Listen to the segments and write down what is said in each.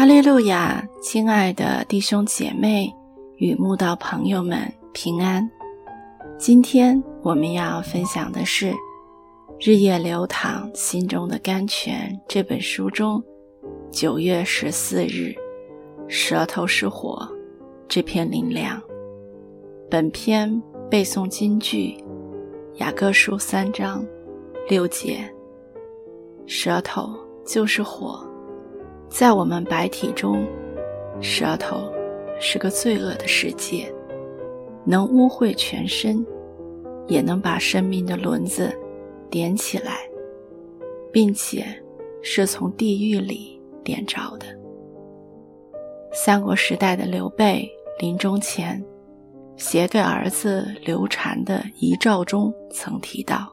哈利路亚，亲爱的弟兄姐妹与慕道朋友们平安。今天我们要分享的是《日夜流淌心中的甘泉》这本书中九月十四日“舌头是火”这篇灵粮。本篇背诵金句：雅各书三章六节，舌头就是火。在我们白体中，舌头是个罪恶的世界，能污秽全身，也能把生命的轮子点起来，并且是从地狱里点着的。三国时代的刘备临终前写给儿子刘禅的遗诏中曾提到：“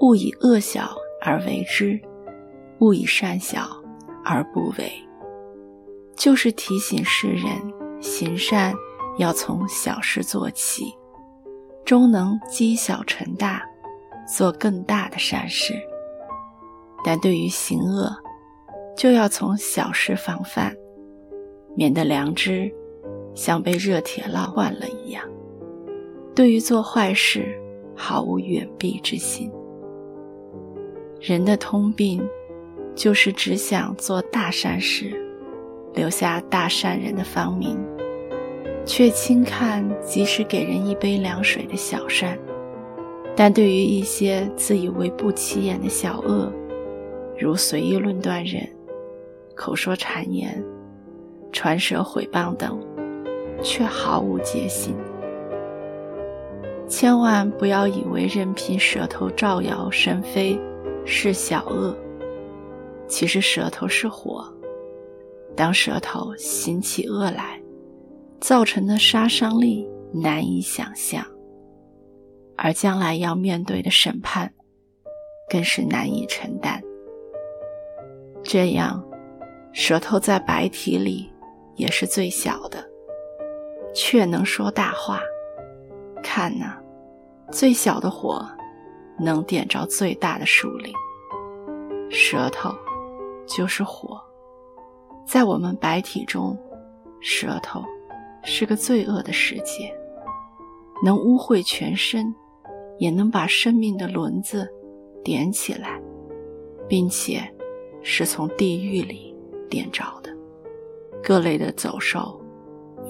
勿以恶小而为之，勿以善小。”而不为，就是提醒世人行善要从小事做起，终能积小成大，做更大的善事。但对于行恶，就要从小事防范，免得良知像被热铁烙换了一样。对于做坏事，毫无远避之心。人的通病。就是只想做大善事，留下大善人的芳名，却轻看即使给人一杯凉水的小善。但对于一些自以为不起眼的小恶，如随意论断人、口说谗言、传舌毁谤等，却毫无戒心。千万不要以为任凭舌头造谣神非是小恶。其实舌头是火，当舌头行起恶来，造成的杀伤力难以想象，而将来要面对的审判，更是难以承担。这样，舌头在白体里也是最小的，却能说大话。看呐，最小的火，能点着最大的树林。舌头。就是火，在我们白体中，舌头是个罪恶的世界，能污秽全身，也能把生命的轮子点起来，并且是从地狱里点着的。各类的走兽、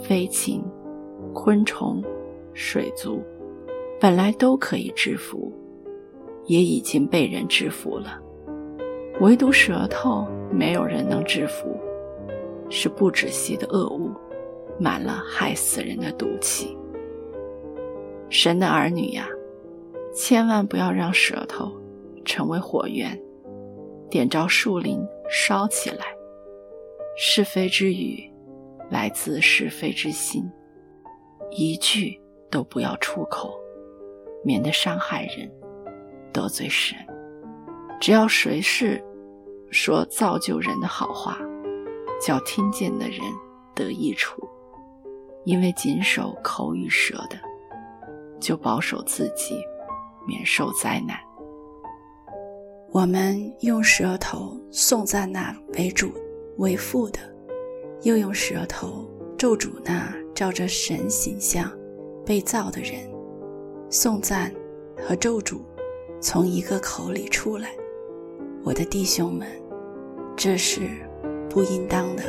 飞禽、昆虫、水族，本来都可以制服，也已经被人制服了。唯独舌头，没有人能制服，是不止息的恶物，满了害死人的毒气。神的儿女呀，千万不要让舌头成为火源，点着树林烧起来。是非之语，来自是非之心，一句都不要出口，免得伤害人，得罪神。只要谁是说造就人的好话，叫听见的人得益处，因为谨守口与舌的，就保守自己免受灾难。我们用舌头颂赞那为主为父的，又用舌头咒诅那照着神形象被造的人。颂赞和咒诅从一个口里出来。我的弟兄们，这是不应当的。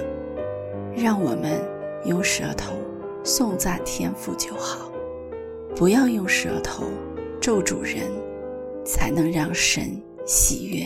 让我们用舌头颂赞天赋就好，不要用舌头咒主人，才能让神喜悦。